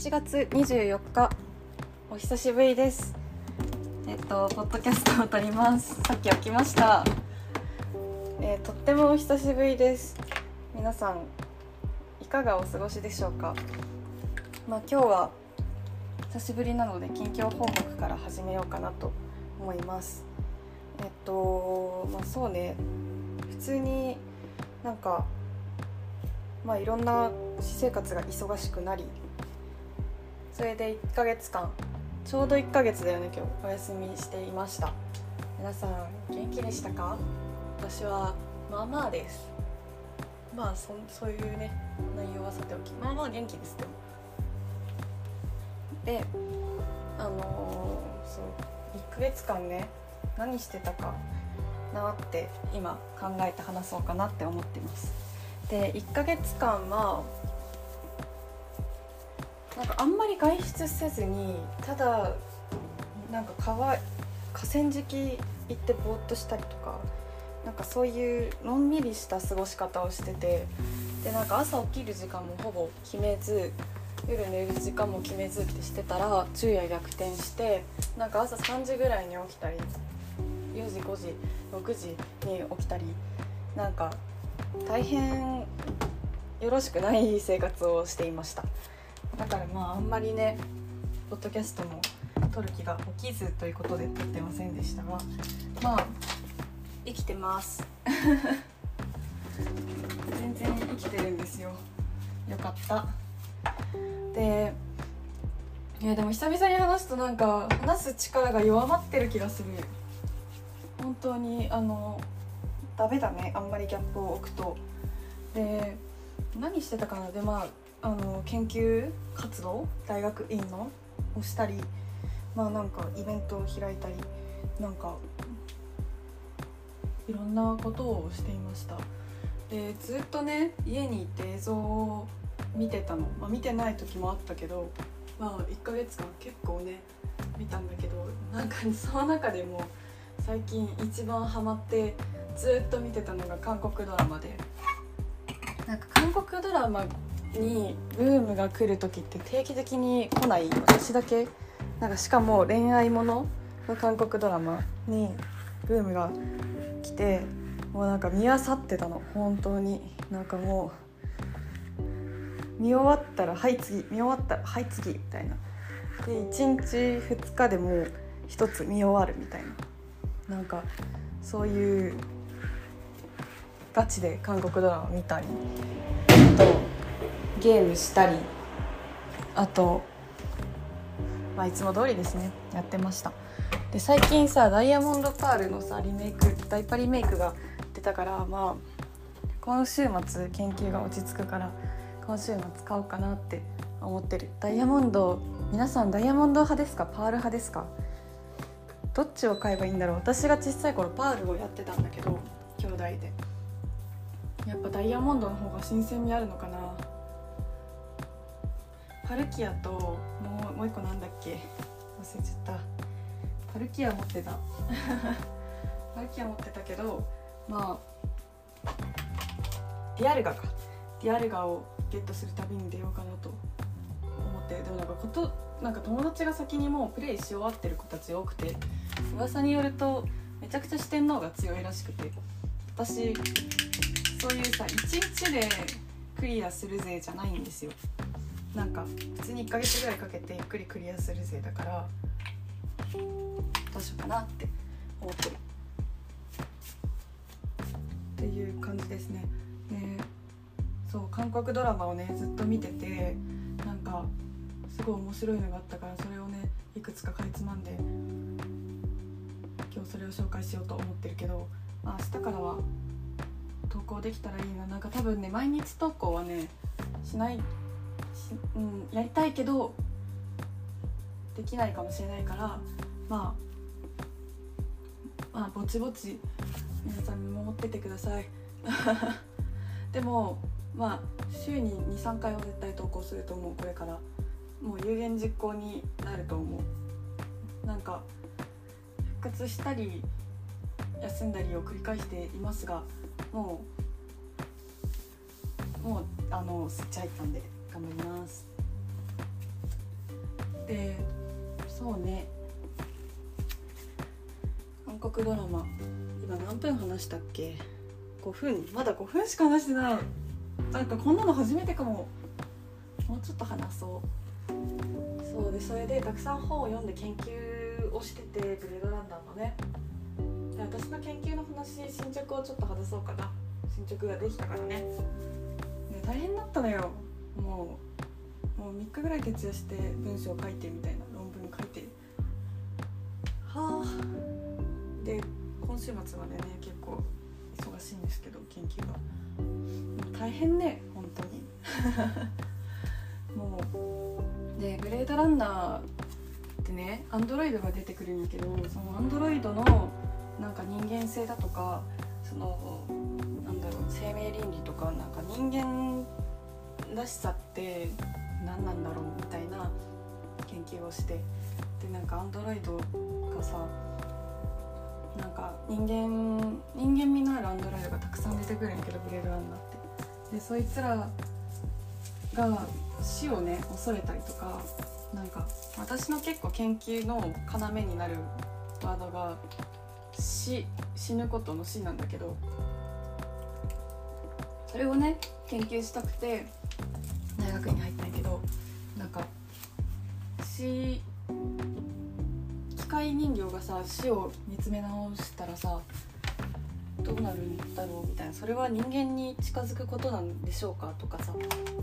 1月24日お久しぶりです。えっとポッドキャストを撮ります。さっき起きました。えーとってもお久しぶりです。皆さんいかがお過ごしでしょうか？まあ今日は久しぶりなので近況報告から始めようかなと思います。えっとまあそうね。普通になんかまあいろんな私生活が忙しくなりそれで1ヶ月間。ちょうど1ヶ月だよね今日お休みしていました。皆さん元気でしたか？私はまあまあです。まあそそういうね内容はさておき。まあまあ元気ですでもであのーそう1ヶ月間ね何してたかなって今考えて話そうかなって思ってます。で1ヶ月間はなんかあんまり外出せずにただなんか川河川敷行ってぼーっとしたりとかなんかそういうのんびりした過ごし方をしててでなんか朝起きる時間もほぼ決めず夜寝る時間も決めずってしてたら昼夜逆転してなんか朝3時ぐらいに起きたり4時5時6時に起きたりなんか大変よろしくない生活をしていました。だからまああんまりねポッドキャストも撮る気が起きずということで撮ってませんでしたがまあ生きてます。全然生きてるんですよ。よかった。でいやでも久々に話すとなんか話す力が弱まってる気がする。本当にあのダメだね。あんまりギャップを置くと。で何してたかな。でまああの研究活動大学院のをしたりまあなんかイベントを開いたりなんかいろんなことをしていました。でずっとね家にいて映像を見てたの、まあ、見てない時もあったけどまあ1ヶ月間結構ね見たんだけどなんかその中でも最近一番ハマってずっと見てたのが韓国ドラマで。なんか韓国ドラマにブームが来る時って定期的に来ない私だけなんかしかも恋愛ものの韓国ドラマにブームが来てもうなんか見あさってたの本当に。なんかもう見終わったらはい次見終わったらはい次みたいな。で1日2日でもう1つ見終わるみたいな。なんかそういうガチで韓国ドラマ見たり。あとゲームしたりあと、まあ、いつも通りですね。やってました。で最近さダイヤモンドパールのさリメイクダイパリメイクが出たからまあ今週末研究が落ち着くから今週末買おうかなって思ってる。ダイヤモンド皆さんダイヤモンド派ですか？パール派ですか？どっちを買えばいいんだろう？私が小さい頃パールをやってたんだけど兄弟で。やっぱダイヤモンドの方が新鮮味あるのかなパルキアともうもう一個なんだっけ？忘れちゃった。パルキア持ってた。パルキア持ってたけどまあディアルガか。ディアルガをゲットする旅に出ようかなと思って。でもなんかことなんか友達が先にもうプレイし終わってる子たち多くて噂によるとめちゃくちゃ四天王が強いらしくて私そういうさ1日でクリアするぜじゃないんですよ。なんか普通に1ヶ月ぐらいかけてゆっくりクリアするぜだからどうしようかなって思ってる。っていう感じですね。ねそう韓国ドラマをねずっと見ててなんかすごい面白いのがあったからそれをねいくつかかいつまんで今日それを紹介しようと思ってるけど、まあ、明日からは投稿できたらいいな。なんか多分ね毎日投稿はねしない、うん、やりたいけどできないかもしれないからまあまあぼちぼち皆さん見守っててください。でもまあ週に23回は絶対投稿すると思うこれから。もう有言実行になると思う。なんか復活したり休んだりを繰り返していますがもうもうあのスイッチ入ったんで。頑張ります。でそうね。韓国ドラマ今何分話したっけ？5分。まだ5分しか話してない。なんかこんなの初めてかも。もうちょっと話そう。そうでそれでたくさん本を読んで研究をしててブレードランナーのね。で私の研究の話進捗をちょっと話そうかな。進捗ができたからね。ね大変だったのよもうもう3日ぐらい徹夜して文章を書いてみたいな論文書いて。はあ。で今週末までね結構忙しいんですけど研究が。大変ね本当に。もう。でグレードランナーってねアンドロイドが出てくるんやけどそのアンドロイドのなんか人間性だとかそのなんだろう生命倫理とかなんか人間らしさって何なんだろうみたいな研究をしてでなんかアンドロイドがさなんか人間人間味のあるアンドロイドがたくさん出てくるんやけどブレードランナーって。でそいつらが死をね恐れたりとかなんか私の結構研究の要になるワードが死死ぬことの死なんだけどそれをね研究したくて大学に入ったんやけどなんか死機械人形がさ死を見つめ直したらさどうなるんだろうみたいな。それは人間に近づくことなんでしょうかとかさ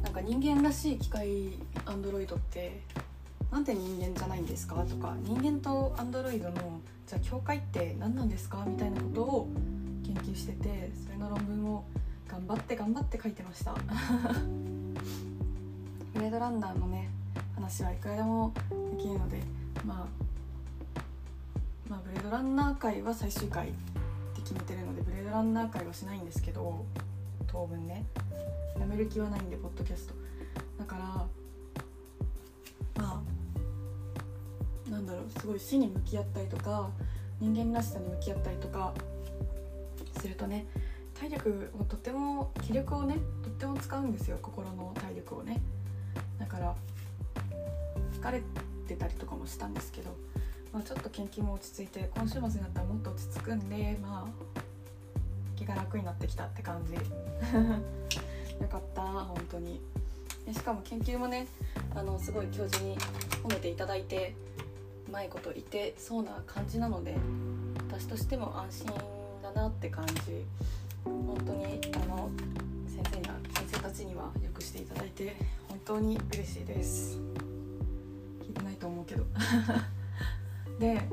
なんか人間らしい機械アンドロイドってなんで人間じゃないんですかとか人間とアンドロイドのじゃあ境界って何なんですかみたいなことを研究しててそれの論文を頑張って頑張って書いてました。ブレードランナーのね話はいくらでもできるのでまあまあブレードランナー会は最終回って決めてるのでブレードランナー会はしないんですけど当分ね。やめる気はないんでポッドキャスト。だからまあなんだろうすごい死に向き合ったりとか人間らしさに向き合ったりとかするとね体力をとっても気力をねとっても使うんですよ心の体力をね。だから疲れてたりとかもしたんですけど、まあ、ちょっと研究も落ち着いて今週末になったらもっと落ち着くんでまあ気が楽になってきたって感じ。よかった本当に。でしかも研究もねあのすごい教授に褒めていただいてうまいこと言ってそうな感じなので私としても安心だなって感じ。本当にあの先生には先生たちにはよくしていただいて当に嬉しいです。聞いてないと思うけど。で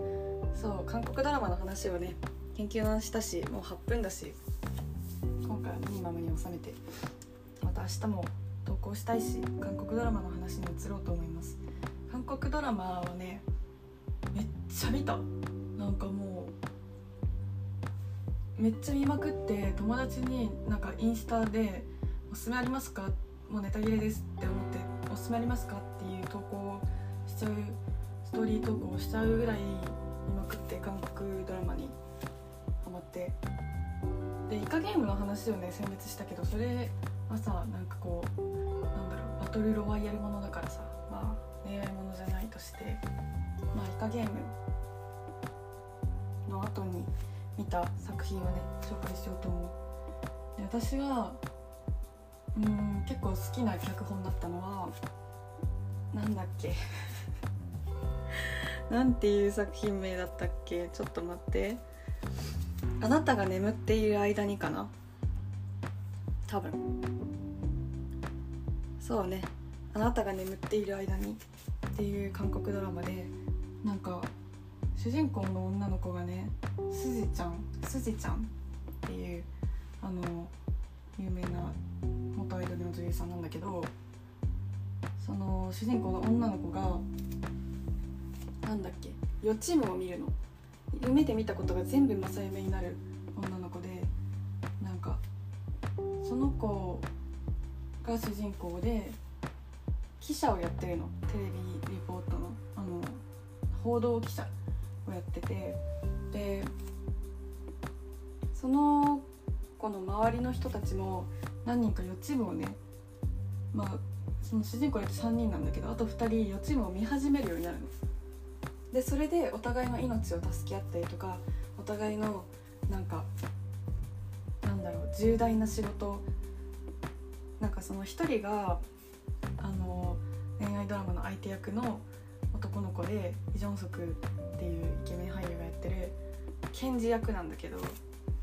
そう韓国ドラマの話をね研究のしたしもう8分だし今回はミニマムに収めてまた明日も投稿したいし韓国ドラマの話に移ろうと思います。韓国ドラマはねめっちゃ見た。なんかもうめっちゃ見まくって友達になんかインスタで「おすすめありますか?」もうネタ切れですって思っ「おすすめありますか?」っていう投稿をしちゃうストーリー投稿をしちゃうぐらい見まくって韓国ドラマにハマってでイカゲームの話をね選別したけどそれはさなんかこうなんだろうバトルロワイヤルものだからさまあ恋愛ものじゃないとしてまあイカゲームの後に見た作品をね紹介しようと思うで私がうん結構好きな脚本だったのはなんだっけ？なんていう作品名だったっけ？ちょっと待って。あなたが眠っている間にかな？多分。そうね。あなたが眠っている間にっていう韓国ドラマでなんか主人公の女の子がねすじちゃんすじちゃんっていうあの有名な女優さんなんだけどその主人公の女の子がなんだっけ予知夢を見るの。夢で見たことが全部正夢になる女の子でなんかその子が主人公で記者をやってるの。テレビリポートのあの報道記者をやってて。でその子の周りの人たちも何人か予知夢をねまあその主人公って3人なんだけどあと2人予知夢を見始めるようになるの。でそれでお互いの命を助け合ったりとかお互いのなんかなんだろう重大な仕事なんかその一人があの恋愛ドラマの相手役の男の子でイ・ジョンソクっていうイケメン俳優がやってる検事役なんだけど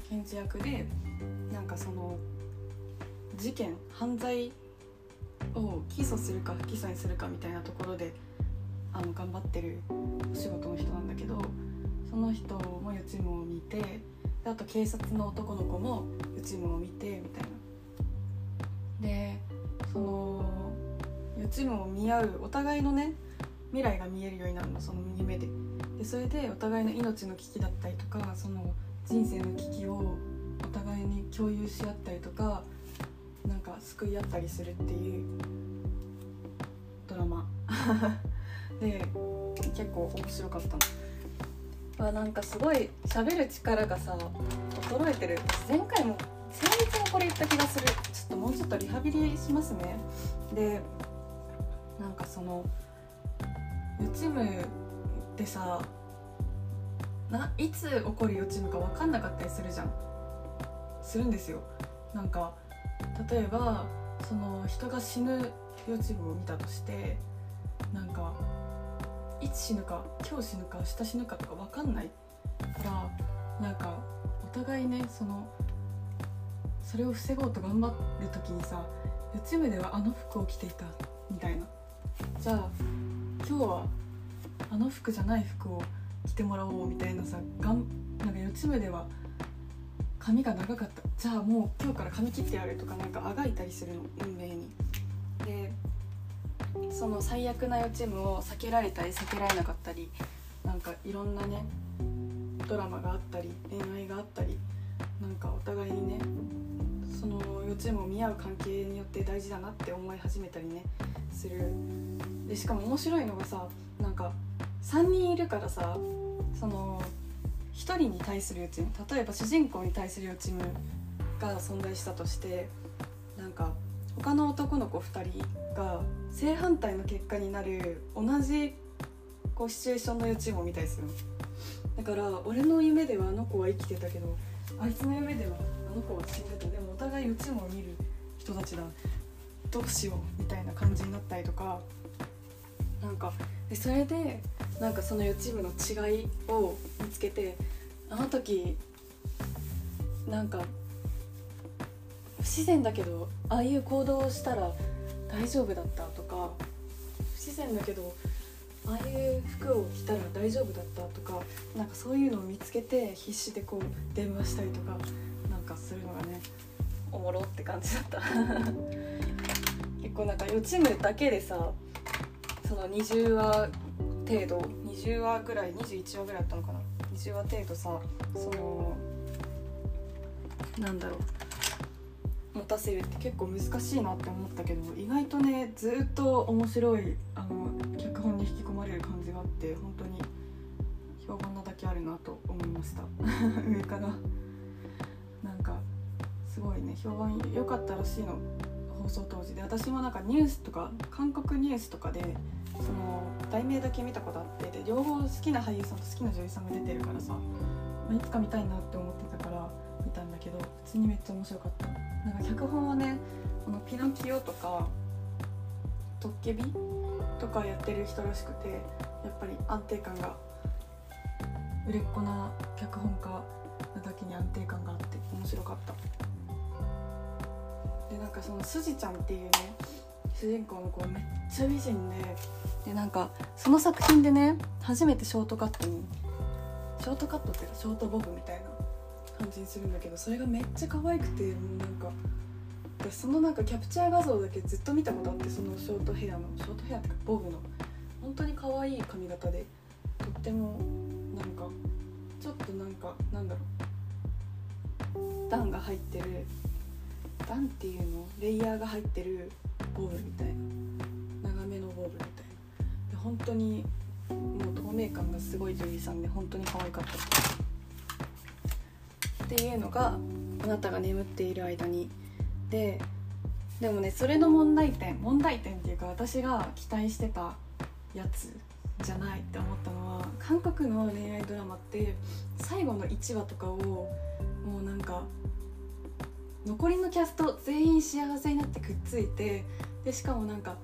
検事役でなんかその事件犯罪を起訴するか不起訴にするかみたいなところであの頑張ってるお仕事の人なんだけどその人も予知夢を見てあと警察の男の子も予知夢を見てみたいな。でその予知夢を見合うお互いのね未来が見えるようになるのその夢ででそれでお互いの命の危機だったりとかその人生の危機をお互いに共有し合ったりとかなんか救い合ったりするっていうドラマ。で結構面白かったの。あなんかすごい喋る力がさ衰えてる。前回も先日もこれ言った気がする。ちょっともうちょっとリハビリしますね。でなんかその予知夢ってさないつ起こる予知夢か分かんなかったりするじゃん。するんですよ。なんか例えばその人が死ぬ予知夢を見たとしてなんかいつ死ぬか今日死ぬか明日死ぬかとか分かんないからなんかお互いねそのそれを防ごうと頑張る時にさ予知夢ではあの服を着ていたみたいな。じゃあ今日はあの服じゃない服を着てもらおうみたいなさがんなんか四つ目では髪が長かったじゃあもう今日から髪切ってやるとかなんかあがいたりするの運命に。でその最悪な予知夢を避けられたり避けられなかったりなんかいろんなねドラマがあったり恋愛があったりなんかお互いにねその予知夢を見合う関係によって大事だなって思い始めたりねするでしかも面白いのがさなんか3人いるからさその1人に対する予知夢例えば主人公に対する予知夢が存在したとしてなんか他の男の子2人が正反対の結果になる同じこうシチュエーションの予知夢を見たりするだから俺の夢ではあの子は生きてたけどあいつの夢ではあの子は死んでた。でもお互い予知夢を見る人たちだ。どうしようみたいな感じになったりとか。なんかでそれでなんかその予知夢の違いを見つけてあの時なんか不自然だけどああいう行動をしたら大丈夫だったとか不自然だけどああいう服を着たら大丈夫だったとかなんかそういうのを見つけて必死でこう電話したりとかなんかするのがねおもろって感じだった。結構なんか予知夢だけでさその20話程度20話ぐらい21話ぐらいあったのかな。20話程度さそのなんだろう。持たせるって結構難しいなって思ったけど意外とねずっと面白いあの脚本に引き込まれる感じがあって本当に評判なだけあるなと思いました。上から。なんかすごいね評判良かったらしいの。放送当時で。私もなんかニュースとか韓国ニュースとかでその題名だけ見たことあってで両方好きな俳優さんと好きな女優さんが出てるからさ、まあ、いつか見たいなって思ってたから見たんだけど普通にめっちゃ面白かった。なんか脚本はねこのピノキオとかトッケビとかやってる人らしくてやっぱり安定感が売れっ子な脚本家なだけに安定感があって面白かった。でなんかそのすじちゃんっていうね主人公の子めっちゃ美人で。でなんかその作品でね初めてショートカットにショートカットっていうかショートボブみたいな感じにするんだけどそれがめっちゃ可愛くてもうなんかでそのなんかキャプチャー画像だけずっと見たことあってそのショートヘアのショートヘアっていうかボブの。本当に可愛い髪型でとってもなんかちょっとなんかなんだろう。段が入ってる段っていうの？レイヤーが入ってるボブみたいな。長めのボブみたいな。で本当にもう透明感がすごい女優さんで本当に可愛かった。っていうのがあなたが眠っている間に。ででもねそれの問題点問題点っていうか私が期待してたやつじゃないって思ったのは韓国の恋愛ドラマって最後の1話とかをもうなんか残りのキャスト全員幸せになってくっついてでしかもなんか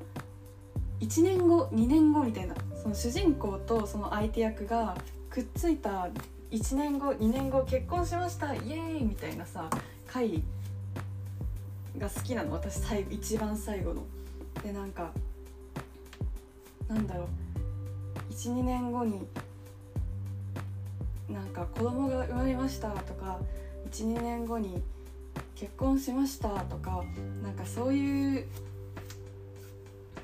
1年後2年後みたいなその主人公とその相手役がくっついた1年後2年後結婚しましたイエーイみたいなさ回が好きなの私最後一番最後の。でなんかなんだろう12年後になんか子供が生まれましたとか12年後に結婚しましたとかなんかそういう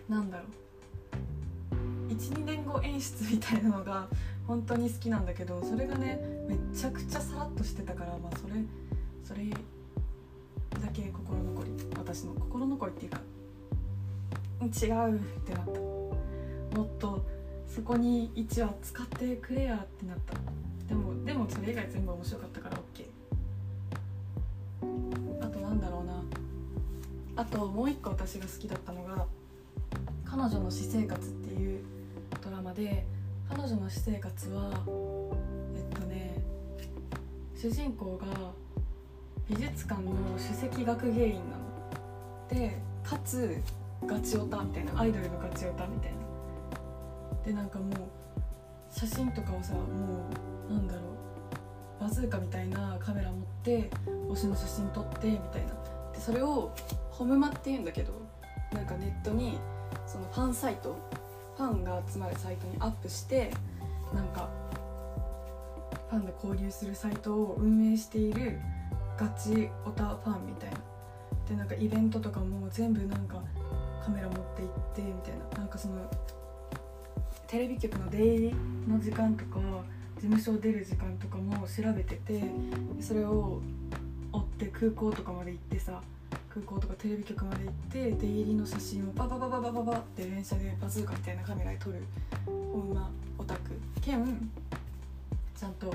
なんだろう。12年後演出みたいなのが本当に好きなんだけどそれがねめちゃくちゃさらっとしてたからまあそれそれだけ心残り私の心残りっていうか違うってなった。もっとそこに1話使ってくれやってなった。でもでもそれ以外全部面白かったから OK あとなんだろうな。あともう一個私が好きだったの「彼女の私生活」っていうドラマで彼女の私生活はえっとね主人公が美術館の首席学芸員なの。でかつガチオタみたいなアイドルのガチオタみたいな。でなんかもう写真とかをさもうなんだろうバズーカみたいなカメラ持って推しの写真撮ってみたいな。でそれをホムマっていうんだけどなんかネットにそのファンサイトファンが集まるサイトにアップしてなんかファンで交流するサイトを運営しているガチオタファンみたいな。でなんかイベントとかも全部なんかカメラ持って行ってみたいな。なんかそのテレビ局の出入りの時間とか事務所出る時間とかも調べててそれを追って空港とかまで行ってさ空港とかテレビ局まで行って出入りの写真をバババババババって連写でバズーカみたいなカメラで撮る女オタク兼ちゃんと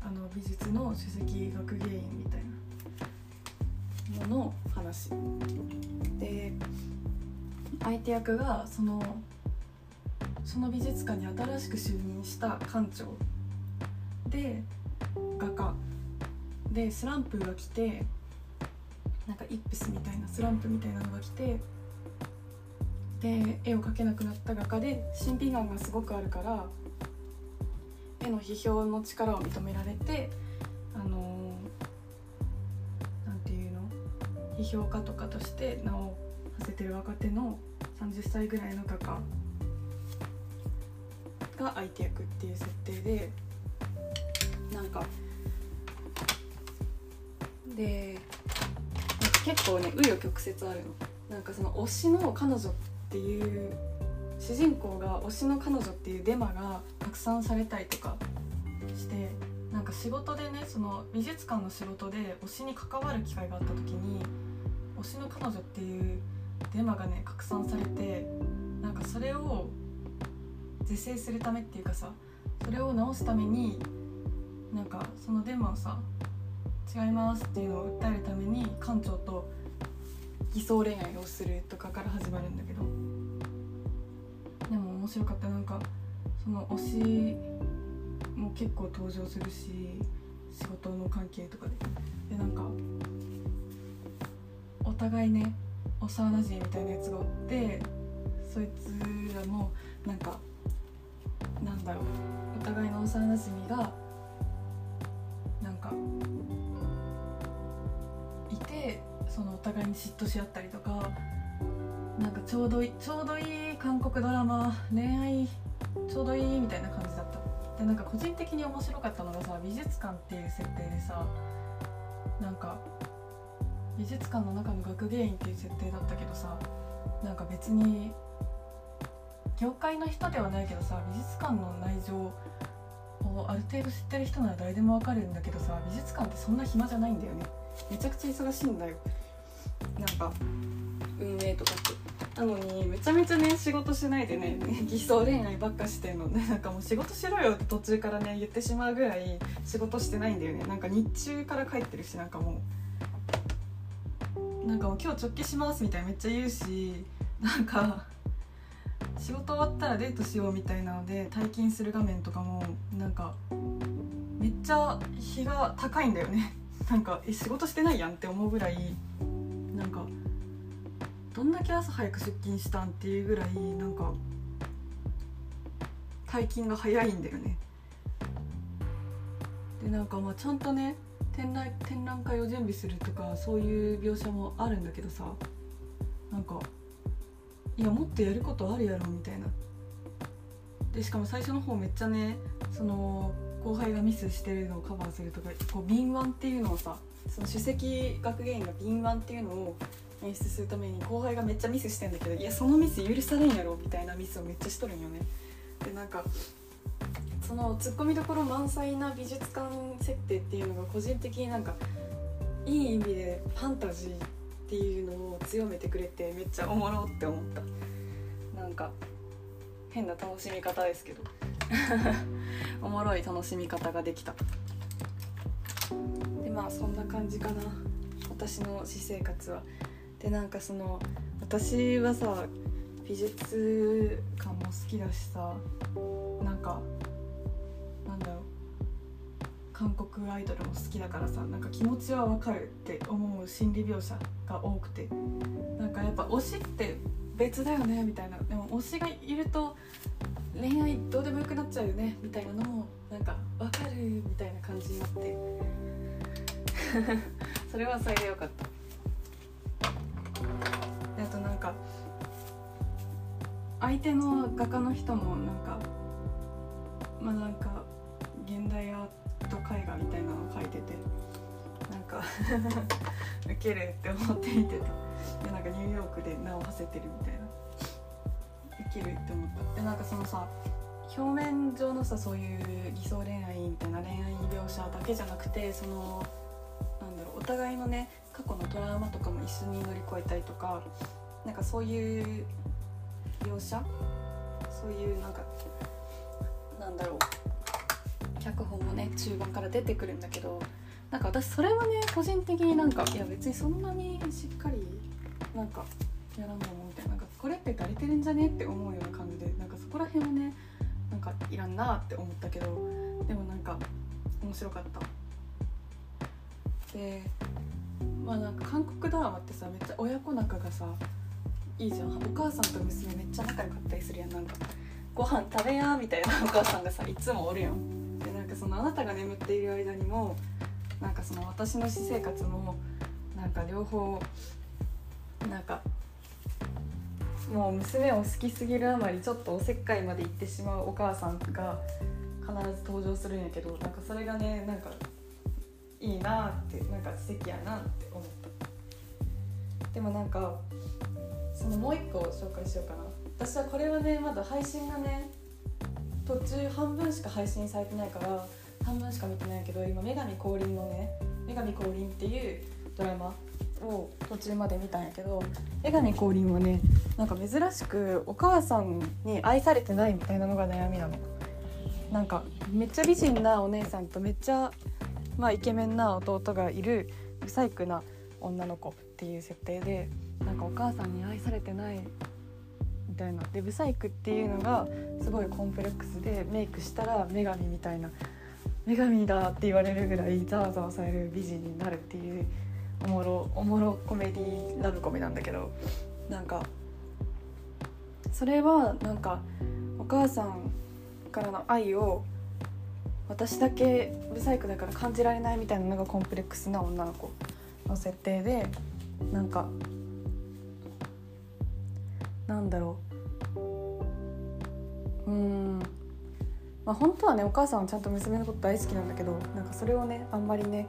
あの美術の首席学芸員みたいなのの話。で相手役がそのその美術館に新しく就任した館長で画家。でスランプが来てなんかイップスみたいなスランプみたいなのが来てで絵を描けなくなった画家で審美眼がすごくあるから絵の批評の力を認められてあのなんていうの？批評家とかとして名を馳せてる若手の30歳ぐらいの画家が相手役っていう設定でなんかで結構ね紆余曲折あるの。なんかその推しの彼女っていう主人公が推しの彼女っていうデマが拡散されたりとかしてなんか仕事でねその美術館の仕事で推しに関わる機会があった時に推しの彼女っていうデマがね拡散されてなんかそれを是正するためっていうかさそれを直すためになんかそのデマをさ違いますっていうのを訴えるために館長と偽装恋愛をするとかから始まるんだけど。でも面白かったなんかその推しも結構登場するし仕事の関係とかで。でなんかお互いね幼なじみみたいなやつがおってそいつらもなんかなんだろうお互いの幼なじみがそのお互いに嫉妬し合ったりとかなんかちょうどいいちょうどいい韓国ドラマ恋愛ちょうどいいみたいな感じだった。でなんか個人的に面白かったのがさ美術館っていう設定でさなんか美術館の中の学芸員っていう設定だったけどさなんか別に業界の人ではないけどさ美術館の内情をある程度知ってる人なら誰でもわかるんだけどさ美術館ってそんな暇じゃないんだよね。めちゃくちゃ忙しいんだよ。か運営とかって。なのにめちゃめちゃね仕事しないでね偽装恋愛ばっかしてんのねなんかもう仕事しろよって途中からね言ってしまうぐらい仕事してないんだよね。なんか日中から帰ってるしなんかもう。なんかもう今日直帰しますみたいなめっちゃ言うしなんか仕事終わったらデートしようみたいなので退勤する画面とかもなんかめっちゃ日が高いんだよね。なんかえ仕事してないやんって思うぐらいなんかどんだけ朝早く出勤したんっていうぐらいなんか退勤が早いんだよね。でなんかまあちゃんとね展覧展覧会を準備するとかそういう描写もあるんだけどさなんかいやもっとやることあるやろみたいな。でしかも最初の方めっちゃねその後輩がミスしてるのをカバーするとかこう敏腕っていうのをさその首席学芸員が敏腕っていうのを演出するために後輩がめっちゃミスしてんだけどいやそのミス許されんやろみたいなミスをめっちゃしとるんよね。でなんかそのツッコミどころ満載な美術館設定っていうのが個人的になんかいい意味でファンタジーっていうのを強めてくれてめっちゃおもろって思った。なんか変な楽しみ方ですけど。おもろい楽しみ方ができた。まあそんな感じかな。私の私生活は。でなんかその私はさ美術館も好きだしさなんかなんだろう。韓国アイドルも好きだからさなんか気持ちはわかるって思う心理描写が多くて。なんかやっぱ推しって別だよねみたいな。でも推しがいると恋愛どうでもよくなっちゃうよねみたいなのもなんかわかるみたいな感じになって。それはそれでよかった。であとなんか相手の画家の人もなんかまあなんか現代アート絵画みたいなのを描いててなんか ウケるって思って見てた。でなんかニューヨークで名を馳せてるみたいな。ウケるって思った。でなんかそのさ表面上のさそういう偽装恋愛みたいな恋愛描写だけじゃなくてそのお互いのね過去のトラウマとかも一緒に乗り越えたりとかなんかそういう描写？そういうなんかなんだろう。脚本もね中盤から出てくるんだけどなんか私それはね個人的になんかいや別にそんなにしっかりなんかやらんでもみたいななんかこれって足りてるんじゃねって思うような感じでなんかそこら辺はねなんかいらんなって思ったけどでもなんか面白かった。でまあなんか韓国ドラマってさめっちゃ親子仲がさいいじゃん。お母さんと娘めっちゃ仲良かったりするやん。なんかご飯食べやみたいな お母さんがさいつもおるやん。でなんかそのあなたが眠っている間にもなんかその私の私生活もなんか両方なんかもう娘を好きすぎるあまりちょっとおせっかいまで行ってしまうお母さんが必ず登場するんやけどなんかそれがねなんかいいなってなんか素敵やなって。思ったでもなんかそのもう一個紹介しようかな。私はこれはねまだ配信がね途中半分しか配信されてないから半分しか見てないけど今「女神降臨」のね「女神降臨」っていうドラマを途中まで見たんやけど「女神降臨」はね。なんか珍しくお母さんに愛されてないみたいなのが悩みなの。なんかめっちゃ美人なお姉さんとめっちゃまあイケメンな弟がいる不細工な女の子っていう設定でなんかお母さんに愛されてないみたいな。でブサイクっていうのがすごいコンプレックスでメイクしたら女神みたいな女神だって言われるぐらいざわざわされる美人になるっていうおもろおもろコメディラブコメなんだけどなんかそれはなんかお母さんからの愛を私だけブサイクだから感じられないみたいなのがコンプレックスな女の子の設定でなんかなんだろう。うん。まあ本当はねお母さんはちゃんと娘のこと大好きなんだけどなんかそれをねあんまりね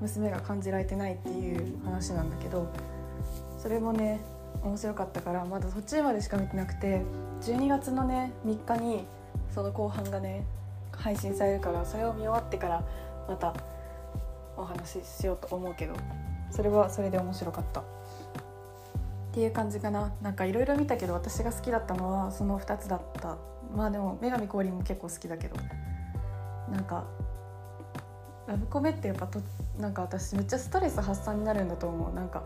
娘が感じられてないっていう話なんだけどそれもね面白かったからまだ途中までしか見てなくて12月のね3日にその後半がね配信されるからそれを見終わってからまたお話ししようと思うけどそれはそれで面白かった。っていう感じかな。なんかいろいろ見たけど私が好きだったのはその2つだった。まあでも「女神降臨」も結構好きだけど。なんかラブコメってやっぱとなんか私めっちゃストレス発散になるんだと思う。なんか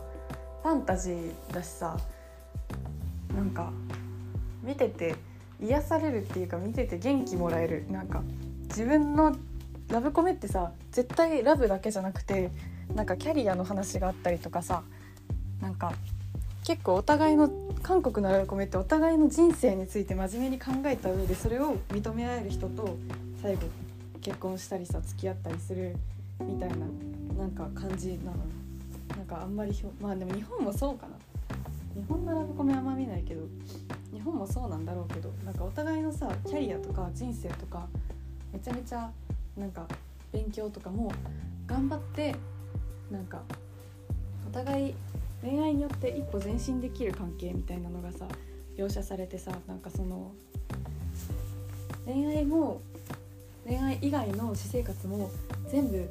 ファンタジーだしさ。なんか見てて癒されるっていうか見てて元気もらえる。なんか自分のラブコメってさ絶対ラブだけじゃなくてなんかキャリアの話があったりとかさなんか結構お互いの韓国のラブコメってお互いの人生について真面目に考えた上でそれを認め合える人と最後結婚したりさ付き合ったりするみたいななんか感じなの。なんかあんまりまあでも日本もそうかな。日本のラブコメあんま見ないけど日本もそうなんだろうけどなんかお互いのさキャリアとか人生とかめちゃめちゃなんか勉強とかも頑張ってなんかお互い恋愛によって一歩前進できる関係みたいなのがさ描写されてさなんかその恋愛も恋愛以外の私生活も全部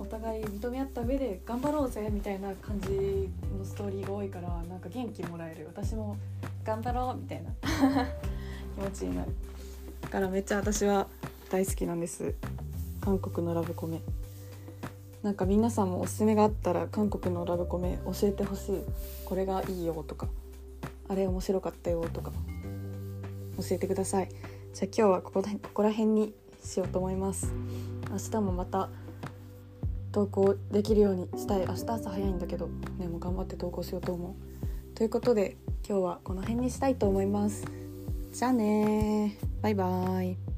お互い認め合った上で頑張ろうぜみたいな感じのストーリーが多いからなんか元気もらえる。私も頑張ろうみたいな。気持ちになる。だからめっちゃ私は大好きなんです。韓国のラブコメ。なんか皆さんもおすすめがあったら韓国のラブコメ教えてほしい。これがいいよとか。あれ面白かったよとか。教えてください。じゃあ今日はここここら辺にしようと思います。明日もまた投稿できるようにしたい。明日朝早いんだけどねもう頑張って投稿しようと思うということで今日はこの辺にしたいと思います。じゃあねバイバーイ。